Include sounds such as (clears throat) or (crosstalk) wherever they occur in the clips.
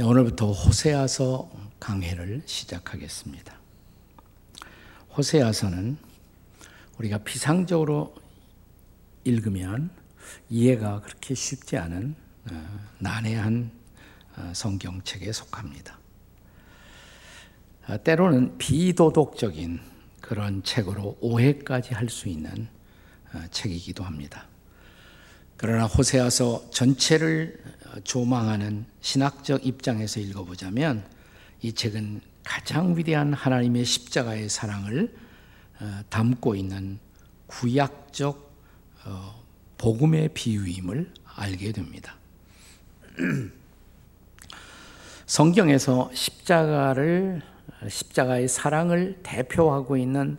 네, 오늘부터 호세아서 강해를 시작하겠습니다. 호세아서는 우리가 비상적으로 읽으면 이해가 그렇게 쉽지 않은 어, 난해한 어, 성경책에 속합니다. 어, 때로는 비도덕적인 그런 책으로 오해까지 할 수 있는 책이기도 합니다. 그러나 호세아서 전체를 조망하는 신학적 입장에서 읽어보자면 이 책은 가장 위대한 하나님의 십자가의 사랑을 어, 담고 있는 구약적 어, 복음의 비유임을 알게 됩니다. (clears throat) 성경에서 십자가를 십자가의 사랑을 대표하고 있는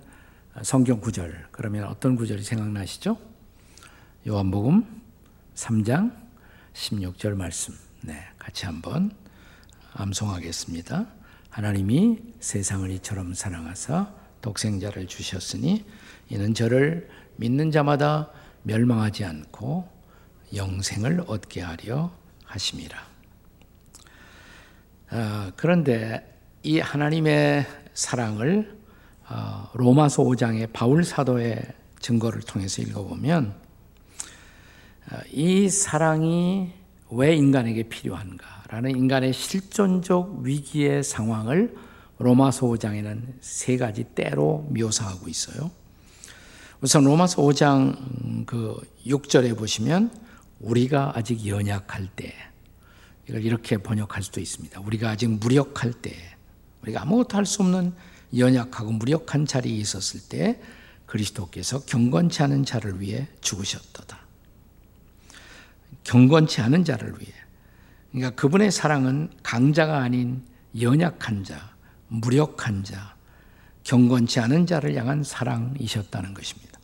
성경 구절 그러면 어떤 구절이 생각나시죠? 요한복음 3장 16절 말씀. 네, 같이 한번 암송하겠습니다. 하나님이 세상을 이처럼 사랑하사 독생자를 주셨으니 이는 저를 믿는 자마다 멸망하지 않고 영생을 얻게 하려 하심이라. 아, 그런데 이 하나님의 사랑을 어, 로마서 5장의 바울 사도의 증거를 통해서 읽어보면 이 사랑이 왜 인간에게 필요한가라는 인간의 실존적 위기의 상황을 로마서 5장에는 세 가지 때로 묘사하고 있어요. 우선 로마서 5장 그 6절에 보시면 우리가 아직 연약할 때 이걸 이렇게 번역할 수도 있습니다. 우리가 아직 무력할 때 우리가 아무것도 할 수 없는 연약하고 무력한 자리에 있었을 때 그리스도께서 경건치 않은 자를 위해 죽으셨도다. 경건치 않은 자를 위해. 그러니까 그분의 사랑은 강자가 아닌 연약한 자, 무력한 자, 경건치 않은 자를 향한 사랑이셨다는 것입니다.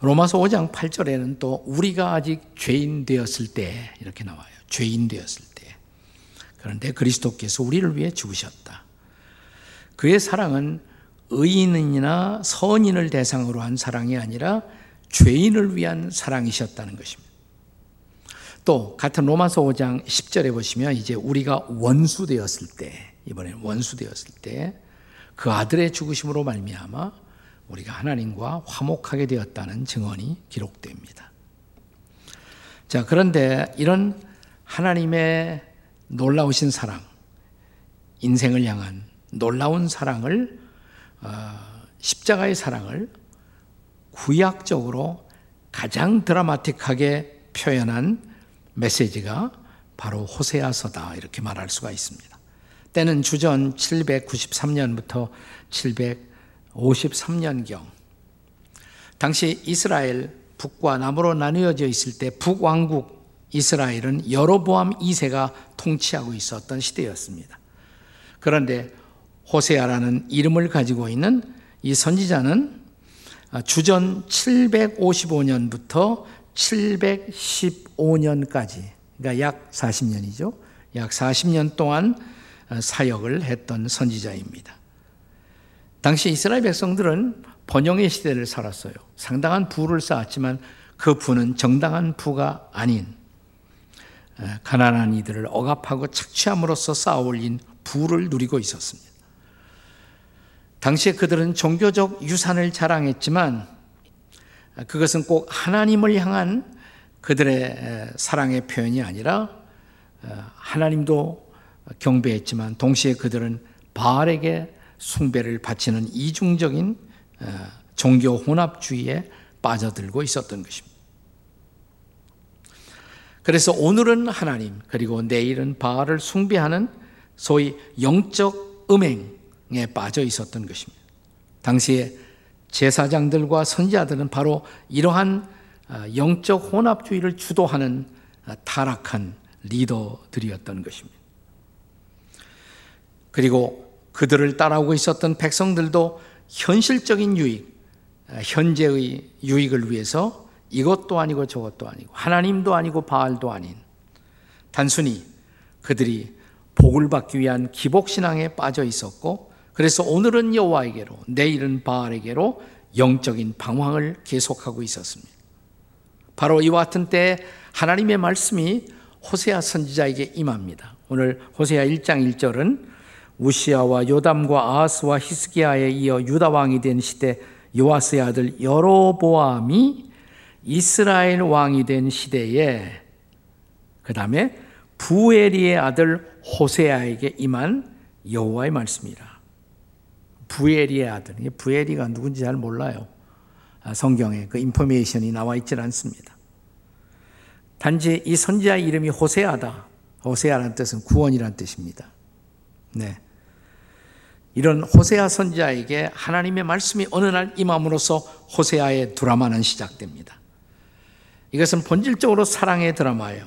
로마서 5장 8절에는 또 우리가 아직 죄인 되었을 때 이렇게 나와요. 죄인 되었을 때. 그런데 그리스도께서 우리를 위해 죽으셨다. 그의 사랑은 의인이나 선인을 대상으로 한 사랑이 아니라 죄인을 위한 사랑이셨다는 것입니다. 또 같은 로마서 5장 10절에 보시면 이제 우리가 원수 되었을 때 이번에 원수 되었을 때 그 아들의 죽으심으로 말미암아 우리가 하나님과 화목하게 되었다는 증언이 기록됩니다. 자, 그런데 이런 하나님의 놀라우신 사랑, 인생을 향한 놀라운 사랑을 어, 십자가의 사랑을 구약적으로 가장 드라마틱하게 표현한 메시지가 바로 호세아서다 이렇게 말할 수가 있습니다. 때는 주전 793년부터 753년경 당시 이스라엘 북과 남으로 나누어져 있을 때 북왕국 이스라엘은 여로보암 2세가 통치하고 있었던 시대였습니다. 그런데 호세아라는 이름을 가지고 있는 이 선지자는 주전 755년부터 715년까지, 그러니까 약 40년이죠. 약 40년 동안 어, 사역을 했던 선지자입니다. 당시 이스라엘 백성들은 번영의 시대를 살았어요. 상당한 부를 쌓았지만 그 부는 정당한 부가 아닌 어, 가난한 이들을 억압하고 착취함으로써 쌓아올린 부를 누리고 있었습니다. 당시에 그들은 종교적 유산을 자랑했지만 그것은 꼭 하나님을 향한 그들의 사랑의 표현이 아니라 어, 하나님도 경배했지만 동시에 그들은 바알에게 숭배를 바치는 이중적인 어, 종교 혼합주의에 빠져들고 있었던 것입니다. 그래서 오늘은 하나님 그리고 내일은 바알을 숭배하는 소위 영적 음행에 빠져 있었던 것입니다. 당시에 제사장들과 선지자들은 바로 이러한 아, 영적 혼합주의를 주도하는 아, 타락한 리더들이었던 것입니다. 그리고 그들을 따라오고 있었던 백성들도 현실적인 유익, 아, 현재의 유익을 위해서 이것도 아니고 저것도 아니고 하나님도 아니고 바알도 아닌 단순히 그들이 복을 받기 위한 기복신앙에 빠져 있었고 그래서 오늘은 여호와에게로 내일은 바알에게로 영적인 방황을 계속하고 있었습니다. 바로 이와 같은 때 하나님의 말씀이 호세아 선지자에게 임합니다. 오늘 호세아 1장 1절은 우시아와 요담과 아하스와 히스기야에 이어 유다 왕이 된 시대 요아스의 아들 여로보암이 이스라엘 왕이 된 시대에 그 다음에 부에리의 아들 호세아에게 임한 여호와의 말씀이라. 부에리의 아들. 부에리가 누군지 잘 몰라요. 아, 성경에 그 인포메이션이 나와 있질 않습니다. 단지 이 선지자 이름이 호세아다. 호세아라는 뜻은 구원이라는 뜻입니다. 네. 이런 호세아 선지자에게 하나님의 말씀이 어느 날 임함으로써 호세아의 드라마는 시작됩니다. 이것은 본질적으로 사랑의 드라마예요.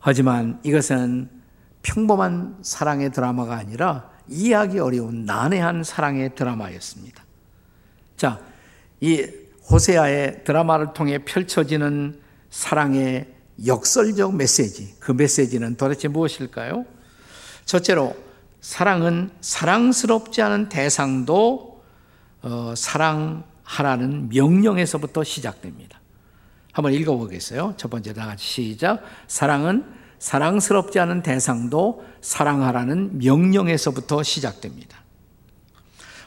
하지만 이것은 평범한 사랑의 드라마가 아니라 이해하기 어려운 난해한 사랑의 드라마였습니다. 자, 이 호세아의 드라마를 통해 펼쳐지는 사랑의 역설적 메시지, 그 메시지는 도대체 무엇일까요? 첫째로, 사랑은 사랑스럽지 않은 대상도 어, 사랑하라는 명령에서부터 시작됩니다. 한번 읽어보겠어요. 첫 번째 다 같이 시작. 사랑은 사랑스럽지 않은 대상도 사랑하라는 명령에서부터 시작됩니다.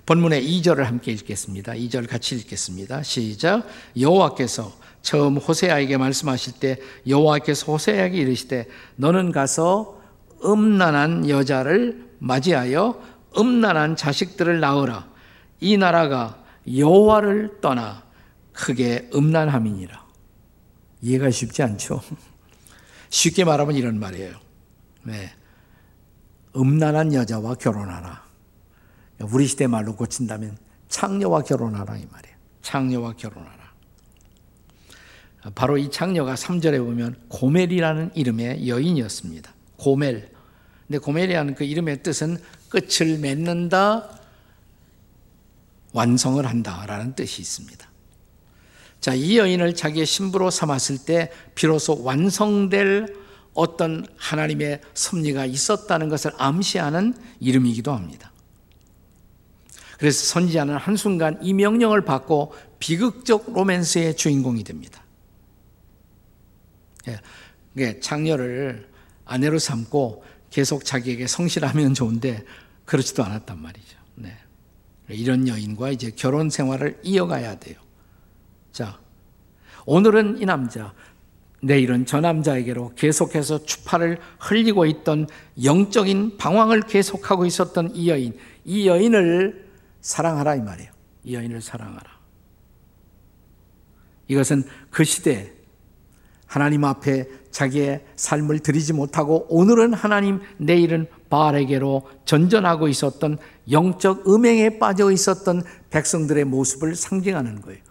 본문의 2절을 함께 읽겠습니다. 2절 같이 읽겠습니다. 시작. 여호와께서 처음 호세아에게 말씀하실 때 여호와께서 호세아에게 이르시되 너는 가서 음란한 여자를 맞이하여 음란한 자식들을 낳으라. 이 나라가 여호와를 떠나 크게 음란함이니라. 이해가 쉽지 않죠. 쉽게 말하면 이런 말이에요. 네. 음란한 여자와 결혼하라. 우리 시대 말로 고친다면 창녀와 결혼하라 이 말이에요. 창녀와 결혼하라. 바로 이 창녀가 3절에 보면 고멜이라는 이름의 여인이었습니다. 고멜. 근데 고멜이라는 그 이름의 뜻은 끝을 맺는다, 완성을 한다라는 뜻이 있습니다. 자, 이 여인을 자기의 신부로 삼았을 때 비로소 완성될 어떤 하나님의 섭리가 있었다는 것을 암시하는 이름이기도 합니다. 그래서 선지자는 한순간 이 명령을 받고 비극적 로맨스의 주인공이 됩니다. 예, 창녀를 아내로 삼고 계속 자기에게 성실하면 좋은데 그렇지도 않았단 말이죠. 네. 이런 여인과 이제 결혼 생활을 이어가야 돼요. 자, 오늘은 이 남자, 내일은 저 남자에게로 계속해서 추파를 흘리고 있던 영적인 방황을 계속하고 있었던 이 여인, 이 여인을 사랑하라 이 말이에요. 이 여인을 사랑하라. 이것은 그 시대 하나님 앞에 자기의 삶을 드리지 못하고 오늘은 하나님, 내일은 바알에게로 전전하고 있었던 영적 음행에 빠져 있었던 백성들의 모습을 상징하는 거예요.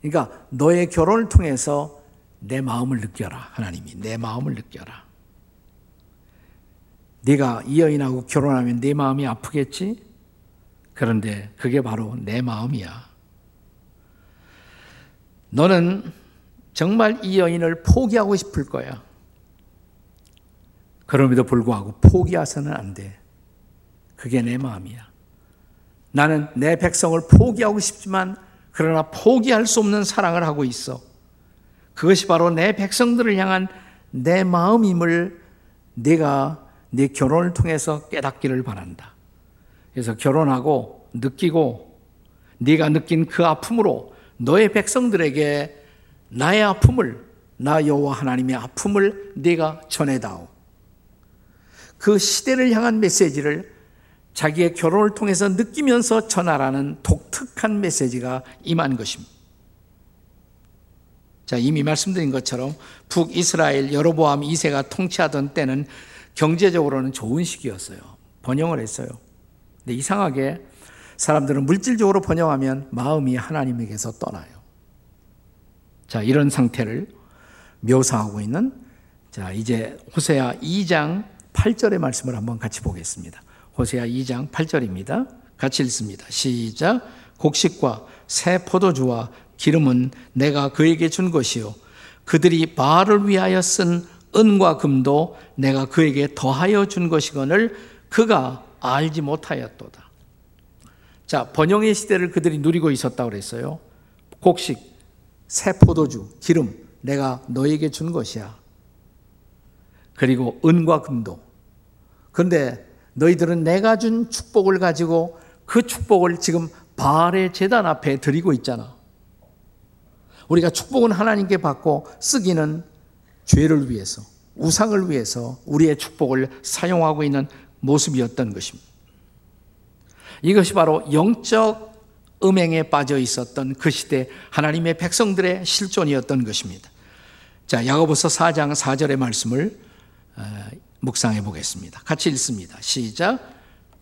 그러니까 너의 결혼을 통해서 내 마음을 느껴라. 하나님이 내 마음을 느껴라. 네가 이 여인하고 결혼하면 내 마음이 아프겠지? 그런데 그게 바로 내 마음이야. 너는 정말 이 여인을 포기하고 싶을 거야. 그럼에도 불구하고 포기해서는 안 돼. 그게 내 마음이야. 나는 내 백성을 포기하고 싶지만 그러나 포기할 수 없는 사랑을 하고 있어. 그것이 바로 내 백성들을 향한 내 마음임을 내가 내 결혼을 통해서 깨닫기를 바란다. 그래서 결혼하고 느끼고 네가 느낀 그 아픔으로 너의 백성들에게 나의 아픔을 나 여호와 하나님의 아픔을 네가 전해다오. 그 시대를 향한 메시지를 자기의 결혼을 통해서 느끼면서 전하라는 독특한 메시지가 임한 것입니다. 자, 이미 말씀드린 것처럼 북이스라엘 여로보암 2세가 통치하던 때는 경제적으로는 좋은 시기였어요. 번영을 했어요. 근데 이상하게 사람들은 물질적으로 번영하면 마음이 하나님에게서 떠나요. 자, 이런 상태를 묘사하고 있는 자, 이제 호세아 2장 8절의 말씀을 한번 같이 보겠습니다. 호세아 2장 8절입니다. 같이 읽습니다. 시작. 곡식과 새 포도주와 기름은 내가 그에게 준 것이요 그들이 바알을 위하여 쓴 은과 금도 내가 그에게 더하여 준 것이거늘 그가 알지 못하였도다. 자, 번영의 시대를 그들이 누리고 있었다고 그랬어요. 곡식, 새 포도주, 기름 내가 너에게 준 것이야. 그리고 은과 금도 그런데 너희들은 내가 준 축복을 가지고 그 축복을 지금 바알의 재단 앞에 드리고 있잖아. 우리가 축복은 하나님께 받고 쓰기는 죄를 위해서, 우상을 위해서 우리의 축복을 사용하고 있는 모습이었던 것입니다. 이것이 바로 영적 음행에 빠져 있었던 그 시대 하나님의 백성들의 실존이었던 것입니다. 자, 야고보서 4장 4절의 말씀을 어, 묵상해 보겠습니다. 같이 읽습니다. 시작.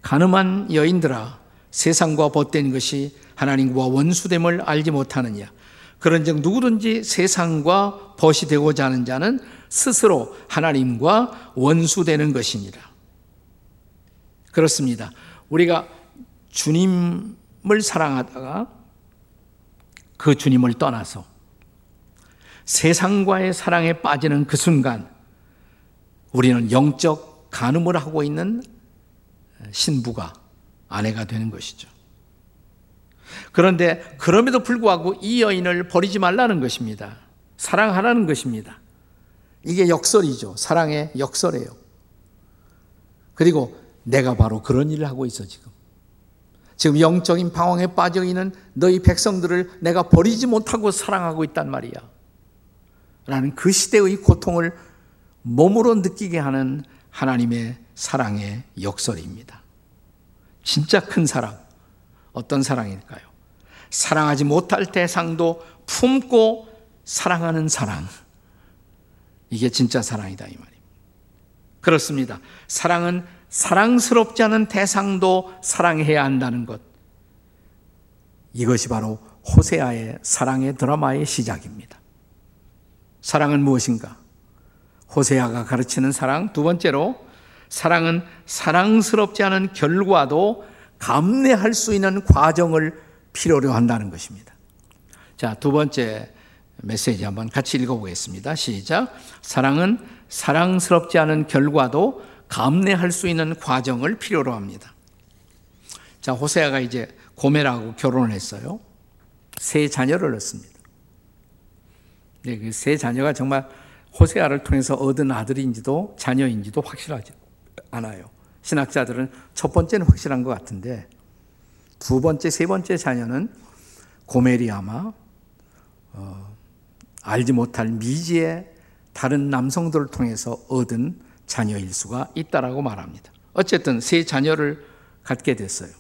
가늠한 여인들아 세상과 벗된 것이 하나님과 원수됨을 알지 못하느냐 그런즉 누구든지 세상과 벗이 되고자 하는 자는 스스로 하나님과 원수되는 것이니라. 그렇습니다. 우리가 주님을 사랑하다가 그 주님을 떠나서 세상과의 사랑에 빠지는 그 순간 우리는 영적 간음을 하고 있는 신부가 아내가 되는 것이죠. 그런데 그럼에도 불구하고 이 여인을 버리지 말라는 것입니다. 사랑하라는 것입니다. 이게 역설이죠. 사랑의 역설이에요. 그리고 내가 바로 그런 일을 하고 있어, 지금. 지금 영적인 방황에 빠져 있는 너희 백성들을 내가 버리지 못하고 사랑하고 있단 말이야. 라는 그 시대의 고통을 몸으로 느끼게 하는 하나님의 사랑의 역설입니다. 진짜 큰 사랑. 어떤 사랑일까요? 사랑하지 못할 대상도 품고 사랑하는 사랑. 이게 진짜 사랑이다 이 말입니다. 그렇습니다. 사랑은 사랑스럽지 않은 대상도 사랑해야 한다는 것. 이것이 바로 호세아의 사랑의 드라마의 시작입니다. 사랑은 무엇인가? 호세아가 가르치는 사랑. 두 번째로, 사랑은 사랑스럽지 않은 결과도 감내할 수 있는 과정을 필요로 한다는 것입니다. 자, 두 번째 메시지 한번 같이 읽어보겠습니다. 시작. 사랑은 사랑스럽지 않은 결과도 감내할 수 있는 과정을 필요로 합니다. 자, 호세아가 이제 고멜하고 결혼을 했어요. 세 자녀를 얻습니다. 네, 그세 자녀가 정말 호세아를 통해서 얻은 아들인지도 자녀인지도 확실하지 않아요. 신학자들은 첫 번째는 확실한 것 같은데 두 번째, 세 번째 자녀는 고멜이 아마 어, 알지 못할 미지의 다른 남성들을 통해서 얻은 자녀일 수가 있다라고 말합니다. 어쨌든 세 자녀를 갖게 됐어요.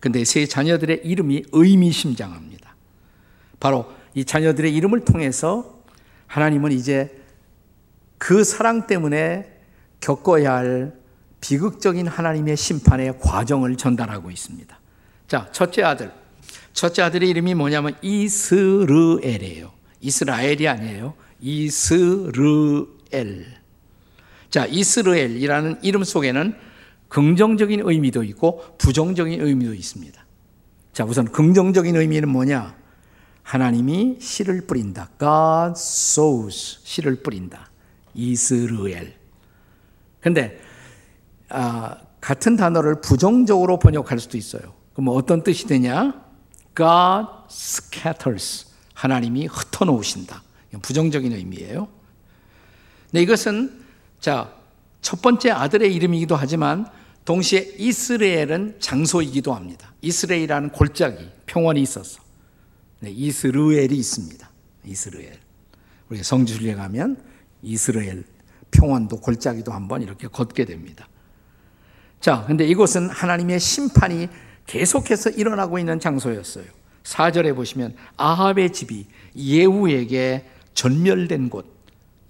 근데 세 자녀들의 이름이 의미심장합니다. 바로 이 자녀들의 이름을 통해서 하나님은 이제 그 사랑 때문에 겪어야 할 비극적인 하나님의 심판의 과정을 전달하고 있습니다. 자, 첫째 아들. 첫째 아들의 이름이 뭐냐면 이스르엘이에요. 이스라엘이 아니에요. 이스르엘. 자, 이스라엘이라는 이름 속에는 긍정적인 의미도 있고 부정적인 의미도 있습니다. 자, 우선 긍정적인 의미는 뭐냐? 하나님이 씨를 뿌린다. God sows 씨를 뿌린다. 이스라엘. 근데 아, 같은 단어를 부정적으로 번역할 수도 있어요. 그럼 어떤 뜻이 되냐? God scatters. 하나님이 흩어놓으신다. 부정적인 의미예요. 근 이것은 자, 첫 번째 아들의 이름이기도 하지만 동시에 이스라엘은 장소이기도 합니다. 이스라엘이라는 골짜기, 평원이 있었어. 네, 이스르엘이 있습니다. 이스라엘. 우리 성지순례 가면 이스라엘 평원도 골짜기도 한번 이렇게 걷게 됩니다. 자, 근데 이곳은 하나님의 심판이 계속해서 일어나고 있는 장소였어요. 4절에 보시면 아합의 집이 예후에게 전멸된 곳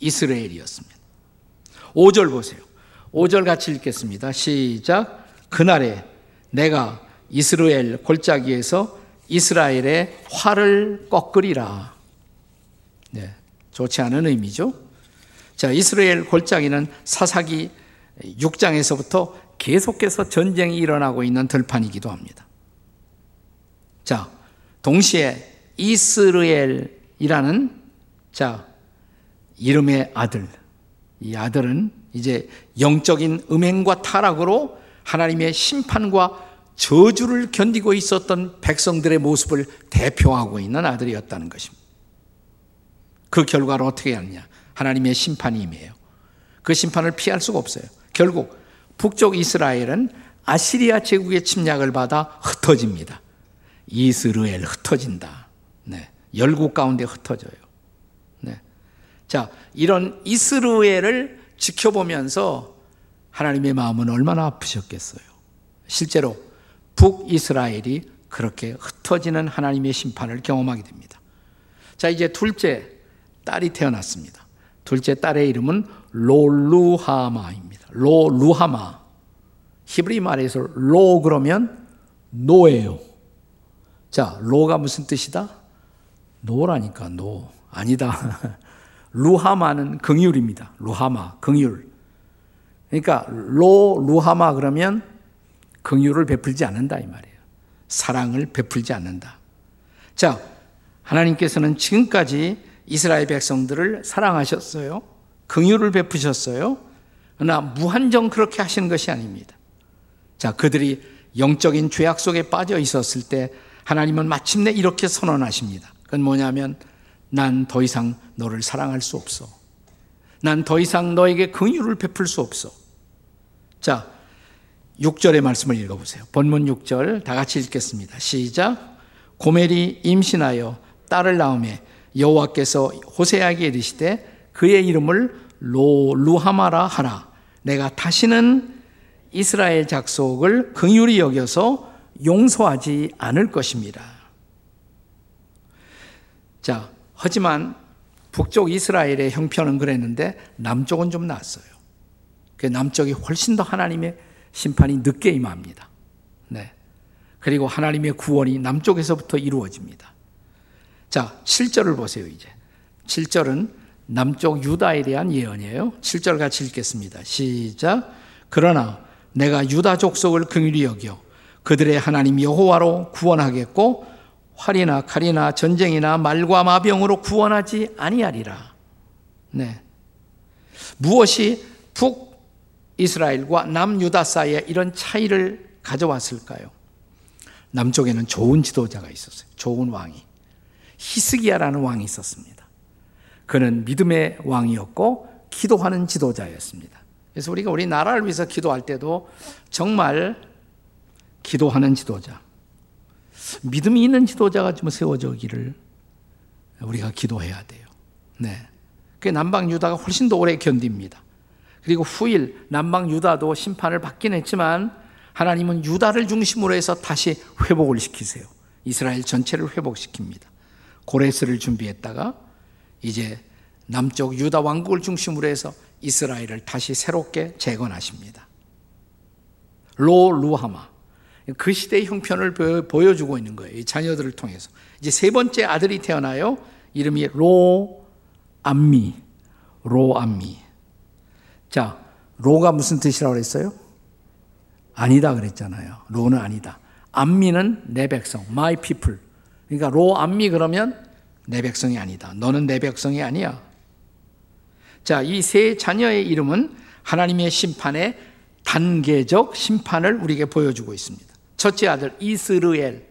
이스라엘이었습니다. 5절 보세요. 5절 같이 읽겠습니다. 시작. 그날에 내가 이스라엘 골짜기에서 이스라엘의 활을 꺾으리라. 네, 좋지 않은 의미죠. 자, 이스라엘 골짜기는 사사기 6장에서부터 계속해서 전쟁이 일어나고 있는 들판이기도 합니다. 자, 동시에 이스라엘이라는 자, 이름의 아들, 이 아들은 이제 영적인 음행과 타락으로 하나님의 심판과 저주를 견디고 있었던 백성들의 모습을 대표하고 있는 아들이었다는 것입니다. 그 결과로 어떻게 하느냐? 하나님의 심판이 임해요. 그 심판을 피할 수가 없어요. 결국 북쪽 이스라엘은 아시리아 제국의 침략을 받아 흩어집니다. 이스라엘 흩어진다. 네. 열국 가운데 흩어져요. 네. 자, 이런 이스라엘을 지켜보면서 하나님의 마음은 얼마나 아프셨겠어요. 실제로 북이스라엘이 그렇게 흩어지는 하나님의 심판을 경험하게 됩니다. 자, 이제 둘째 딸이 태어났습니다. 둘째 딸의 이름은 로루하마입니다. 로루하마. 히브리 말에서 로 그러면 노예요. 자, 로가 무슨 뜻이다? no라니까 no. 아니다. (laughs) 루하마는 긍휼입니다. 루하마, 긍휼. 그러니까 로 루하마 그러면 긍휼을 베풀지 않는다 이 말이에요. 사랑을 베풀지 않는다. 자, 하나님께서는 지금까지 이스라엘 백성들을 사랑하셨어요. 긍휼을 베푸셨어요. 그러나 무한정 그렇게 하시는 것이 아닙니다. 자, 그들이 영적인 죄악 속에 빠져 있었을 때 하나님은 마침내 이렇게 선언하십니다. 그건 뭐냐면 난 더 이상 너를 사랑할 수 없어. 난 더 이상 너에게 긍휼을 베풀 수 없어. 자, 6절의 말씀을 읽어보세요. 본문 6절 다 같이 읽겠습니다. 시작. 고멜이 임신하여 딸을 낳음에 여호와께서 호세아에게 이르시되 그의 이름을 로 루하마라 하라. 내가 다시는 이스라엘 작속을 긍휼히 여겨서 용서하지 않을 것입니다. 자, 하지만 북쪽 이스라엘의 형편은 그랬는데 남쪽은 좀 낫어요. 그 남쪽이 훨씬 더 하나님의 심판이 늦게 임합니다. 네. 그리고 하나님의 구원이 남쪽에서부터 이루어집니다. 자, 7절을 보세요, 이제. 7절은 남쪽 유다에 대한 예언이에요. 7절 같이 읽겠습니다. 시작. 그러나 내가 유다 족속을 긍휼히 여겨 그들의 하나님 여호와로 구원하겠고 활이나 칼이나 전쟁이나 말과 마병으로 구원하지 아니하리라. 네. 무엇이 북 이스라엘과 남유다 사이에 이런 차이를 가져왔을까요? 남쪽에는 좋은 지도자가 있었어요. 좋은 왕이. 히스기야라는 왕이 있었습니다. 그는 믿음의 왕이었고 기도하는 지도자였습니다. 그래서 우리가 우리 나라를 위해서 기도할 때도 정말 기도하는 지도자, 믿음이 있는 지도자가 좀 세워져기를 우리가 기도해야 돼요. 네. 그 남방 유다가 훨씬 더 오래 견딥니다. 그리고 후일 남방 유다도 심판을 받긴 했지만 하나님은 유다를 중심으로 해서 다시 회복을 시키세요. 이스라엘 전체를 회복시킵니다. 고레스를 준비했다가 이제 남쪽 유다 왕국을 중심으로 해서 이스라엘을 다시 새롭게 재건하십니다. 로 루하마 그 시대의 형편을 보여주고 있는 거예요. 이 자녀들을 통해서 이제 세 번째 아들이 태어나요. 이름이 로 암미 로 암미. 자 로가 무슨 뜻이라고 그랬어요? 아니다 그랬잖아요. 로는 아니다. 암미는 내 백성, my people. 그러니까 로 암미 그러면 내 백성이 아니다. 너는 내 백성이 아니야. 자, 이 세 자녀의 이름은 하나님의 심판의 단계적 심판을 우리에게 보여주고 있습니다. 첫째 아들 이스르엘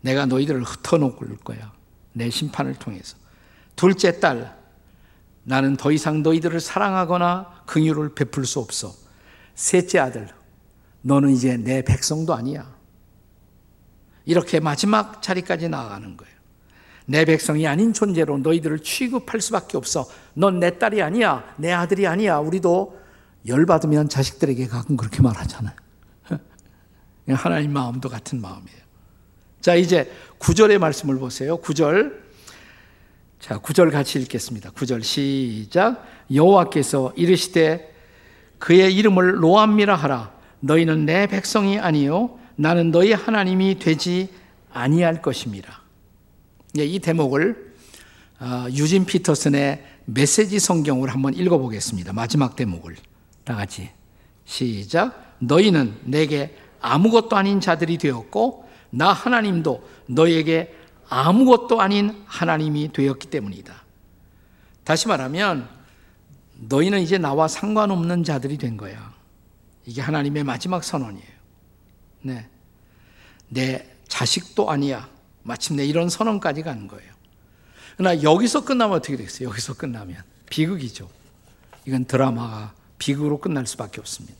내가 너희들을 흩어놓을 거야. 내 심판을 통해서. 둘째 딸 나는 더 이상 너희들을 사랑하거나 긍휼을 베풀 수 없어. 셋째 아들 너는 이제 내 백성도 아니야. 이렇게 마지막 자리까지 나아가는 거예요. 내 백성이 아닌 존재로 너희들을 취급할 수밖에 없어. 넌 내 딸이 아니야. 내 아들이 아니야. 우리도 열받으면 자식들에게 가끔 그렇게 말하잖아요. (laughs) 하나님 마음도 같은 마음이에요. 자, 이제 구절의 말씀을 보세요. 구절. 자, 구절 같이 읽겠습니다. 구절 시작. 여호와께서 이르시되 그의 이름을 로암미라 하라. 너희는 내 백성이 아니요 나는 너희 하나님이 되지 아니할 것입니다. 예, 이 대목을 어, 유진 피터슨의 메시지 성경을 한번 읽어보겠습니다. 마지막 대목을 다 같이 시작. 너희는 내게 아무것도 아닌 자들이 되었고 나 하나님도 너에게 아무것도 아닌 하나님이 되었기 때문이다. 다시 말하면 너희는 이제 나와 상관없는 자들이 된 거야. 이게 하나님의 마지막 선언이에요. 네. 내 자식도 아니야. 마침내 이런 선언까지 가는 거예요. 그러나 여기서 끝나면 어떻게 되겠어요? 여기서 끝나면 비극이죠. 이건 드라마가 비극으로 끝날 수밖에 없습니다.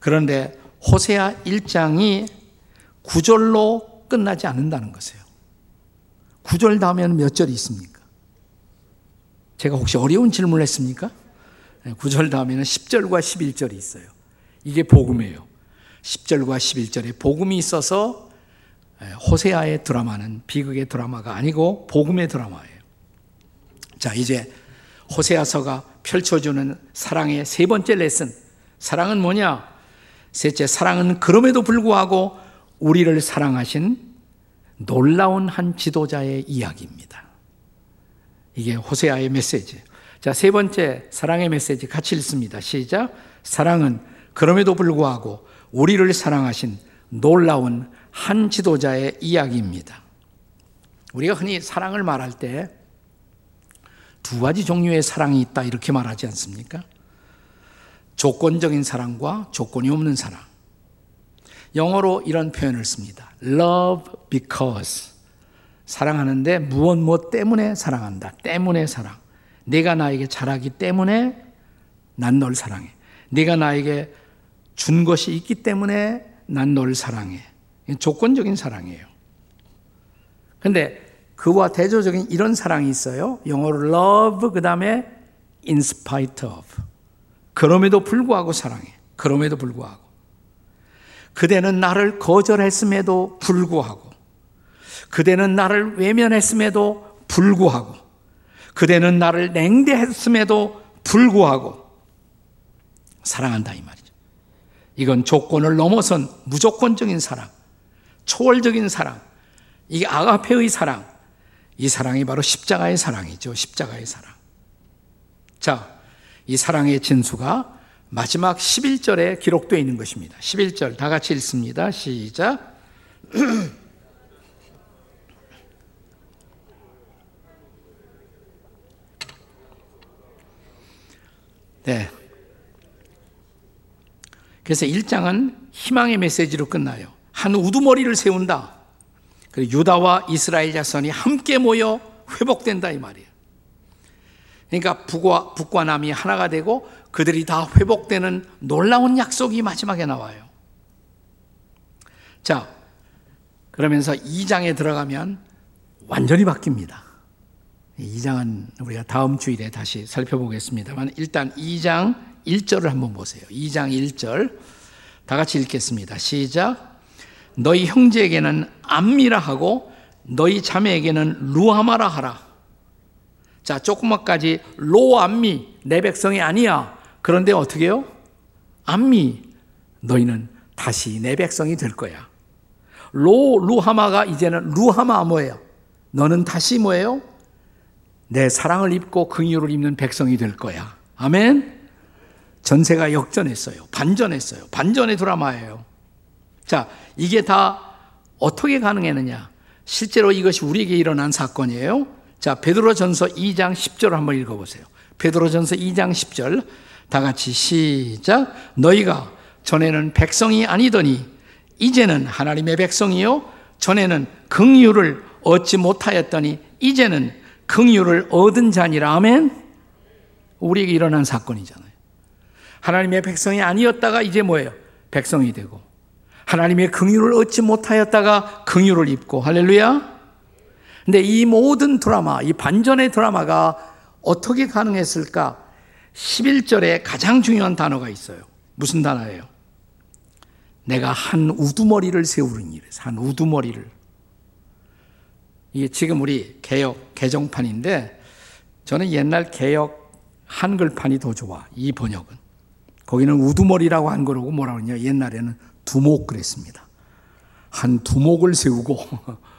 그런데 호세아 1장이 구절로 끝나지 않는다는 것이에요. 구절 다음에는 몇 절이 있습니까? 제가 혹시 어려운 질문을 했습니까? 네, 구절 다음에는 10절과 11절이 있어요. 이게 복음이에요. 10절과 11절에 복음이 있어서 호세아의 드라마는 비극의 드라마가 아니고 복음의 드라마예요. 자, 이제 호세아서가 펼쳐주는 사랑의 세 번째 레슨. 사랑은 뭐냐? 셋째, 사랑은 그럼에도 불구하고 우리를 사랑하신 놀라운 한 지도자의 이야기입니다. 이게 호세아의 메시지. 자, 세 번째, 사랑의 메시지 같이 읽습니다. 시작. 사랑은 그럼에도 불구하고 우리를 사랑하신 놀라운 한 지도자의 이야기입니다. 우리가 흔히 사랑을 말할 때 두 가지 종류의 사랑이 있다 이렇게 말하지 않습니까? 조건적인 사랑과 조건이 없는 사랑. 영어로 이런 표현을 씁니다. love because. 사랑하는데 무엇 무엇 때문에 사랑한다. 때문에 사랑. 내가 나에게 잘하기 때문에 난 널 사랑해. 네가 나에게 준 것이 있기 때문에 난 널 사랑해. 조건적인 사랑이에요. 근데 그와 대조적인 이런 사랑이 있어요. 영어로 love 그 다음에 in spite of. 그럼에도 불구하고 사랑해. 그럼에도 불구하고. 그대는 나를 거절했음에도 불구하고. 그대는 나를 외면했음에도 불구하고. 그대는 나를 냉대했음에도 불구하고 사랑한다 이 말이죠. 이건 조건을 넘어선 무조건적인 사랑, 초월적인 사랑, 이게 아가페의 사랑, 이 사랑이 바로 십자가의 사랑이죠. 십자가의 사랑. 자, 이 사랑의 진수가 마지막 11절에 기록되어 있는 것입니다. 11절 다 같이 읽습니다. 시작. (clears throat) 네. 그래서 1장은 희망의 메시지로 끝나요. 한 우두머리를 세운다. 그리고 유다와 이스라엘 자손이 함께 모여 회복된다 이 말이에요. 그러니까 북과, 북과 남이 하나가 되고 그들이 다 회복되는 놀라운 약속이 마지막에 나와요. 자, 그러면서 2장에 들어가면 완전히 바뀝니다. 2장은 우리가 다음 주일에 다시 살펴보겠습니다만 일단 2장 1절을 한번 보세요. 2장 1절 다 같이 읽겠습니다. 시작. 너희 형제에게는 암미라 하고 너희 자매에게는 루하마라 하라. 자, 조그마까지 로암미 내 백성이 아니야. 그런데 어떻게 해요? 암미 너희는 다시 내 백성이 될 거야. 로 루하마가 이제는 루하마 뭐예요? 너는 다시 뭐예요? 내 사랑을 입고 긍휼을 입는 백성이 될 거야. 아멘. 전세가 역전했어요. 반전했어요. 반전의 드라마예요. 자, 이게 다 어떻게 가능했느냐? 실제로 이것이 우리에게 일어난 사건이에요. 자, 베드로전서 2장 10절 한번 읽어 보세요. 베드로전서 2장 10절 다 같이 시작. 너희가 전에는 백성이 아니더니 이제는 하나님의 백성이요 전에는 긍휼을 얻지 못하였더니 이제는 긍휼을 얻은 자니라 아멘. 우리에게 일어난 사건이잖아요. 하나님의 백성이 아니었다가 이제 뭐예요? 백성이 되고 하나님의 긍휼을 얻지 못하였다가 긍휼을 입고 할렐루야. 근데 이 모든 드라마, 이 반전의 드라마가 어떻게 가능했을까? 11절에 가장 중요한 단어가 있어요. 무슨 단어예요? 내가 한 우두머리를 세우는 일에서 한 우두머리를 이게 지금 우리 개혁 개정판인데 저는 옛날 개혁 한글판이 더 좋아. 이 번역은. 거기는 우두머리라고 한 거라고 뭐라 그러냐. 옛날에는 두목 그랬습니다. 한 두목을 세우고 (laughs)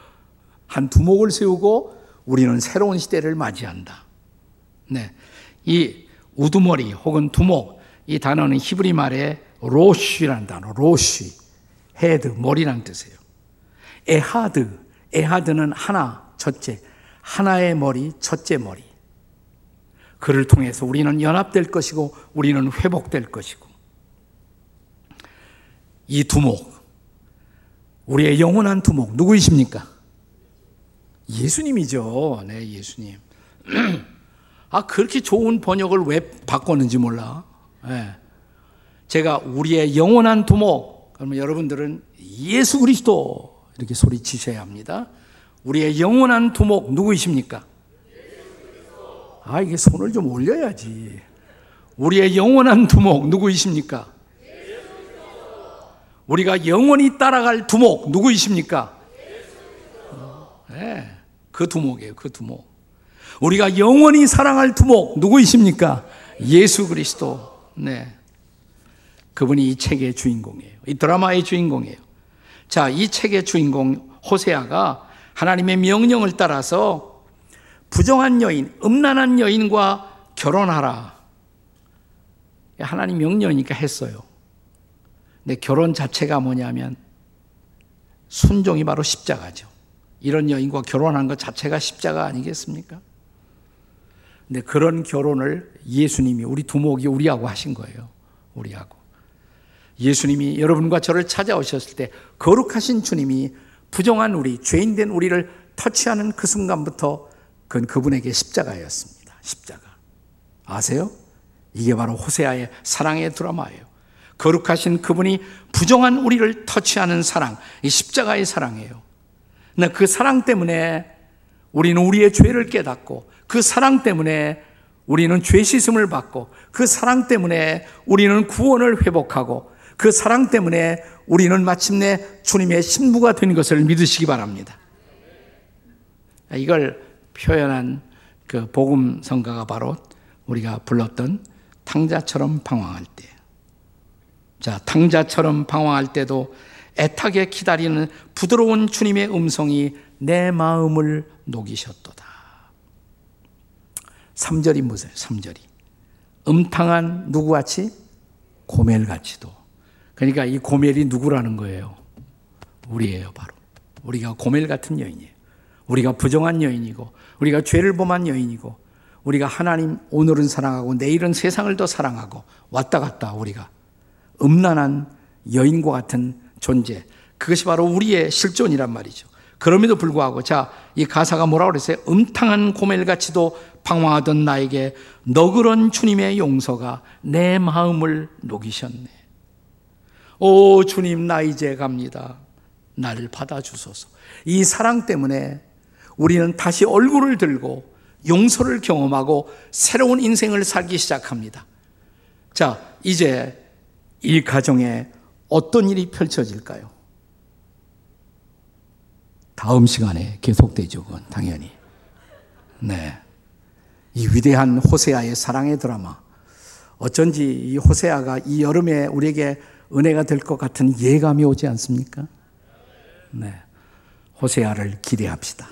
한 두목을 세우고 우리는 새로운 시대를 맞이한다. 네. 이 우두머리 혹은 두목 이 단어는 히브리 말에 로쉬라는 단어, 로쉬, head, 머리란 뜻이에요. 에하드, 에하드는 하나, 첫째, 하나의 머리, 첫째 머리. 그를 통해서 우리는 연합될 것이고 우리는 회복될 것이고 이 두목 우리의 영원한 두목 누구이십니까? 예수님이죠. 네, 예수님. (clears throat) 아 그렇게 좋은 번역을 왜 바꿨는지 몰라. 네. 제가 우리의 영원한 두목, 그러면 여러분들은 예수 그리스도 이렇게 소리치셔야 합니다. 우리의 영원한 두목 누구이십니까? 아, 이게 손을 좀 올려야지. 우리의 영원한 두목 누구이십니까? 우리가 영원히 따라갈 두목 누구이십니까? 네, 그 두목이에요. 그 두목. 우리가 영원히 사랑할 두목 누구이십니까? 예수 그리스도. 네. 그분이 이 책의 주인공이에요. 이 드라마의 주인공이에요. 자, 이 책의 주인공 호세아가 하나님의 명령을 따라서 부정한 여인, 음란한 여인과 결혼하라. 하나님 명령이니까 했어요. 근데 결혼 자체가 뭐냐면 순종이 바로 십자가죠. 이런 여인과 결혼한 것 자체가 십자가 아니겠습니까? 근데 그런 결혼을 예수님이 우리 두목이 우리하고 하신 거예요. 우리하고. 예수님이 여러분과 저를 찾아오셨을 때 거룩하신 주님이 부정한 우리, 죄인 된 우리를 터치하는 그 순간부터 그건 그분에게 십자가였습니다. 십자가. 아세요? 이게 바로 호세아의 사랑의 드라마예요. 거룩하신 그분이 부정한 우리를 터치하는 사랑, 이 십자가의 사랑이에요. 그 사랑 때문에 우리는 우리의 죄를 깨닫고 그 사랑 때문에 우리는 죄 씻음을 받고 그 사랑 때문에 우리는 구원을 회복하고 그 사랑 때문에 우리는 마침내 주님의 신부가 된 것을 믿으시기 바랍니다. 이걸 표현한 그 복음 성가가 바로 우리가 불렀던 탕자처럼 방황할 때. 자, 탕자처럼 방황할 때도 애타게 기다리는 부드러운 주님의 음성이 내 마음을 녹이셨도다. 3절이 무슨 3절이. 음탕한 누구같이? 고멜같이도. 그러니까 이 고멜이 누구라는 거예요? 우리예요, 바로. 우리가 고멜 같은 여인이에요. 우리가 부정한 여인이고, 우리가 죄를 범한 여인이고, 우리가 하나님 오늘은 사랑하고 내일은 세상을 더 사랑하고 왔다 갔다 우리가 음란한 여인과 같은 존재. 그것이 바로 우리의 실존이란 말이죠. 그럼에도 불구하고 자, 이 가사가 뭐라고 그랬어요? 음탕한 고멜같이도 방황하던 나에게 너그런 주님의 용서가 내 마음을 녹이셨네. 오, 주님, 나 이제 갑니다. 나를 받아 주소서. 이 사랑 때문에 우리는 다시 얼굴을 들고 용서를 경험하고 새로운 인생을 살기 시작합니다. 자, 이제 이 가정에 어떤 일이 펼쳐질까요? 다음 시간에 계속되죠, 그건 당연히. 네. 이 위대한 호세아의 사랑의 드라마. 어쩐지 이 호세아가 이 여름에 우리에게 은혜가 될 것 같은 예감이 오지 않습니까? 네. 호세아를 기대합시다.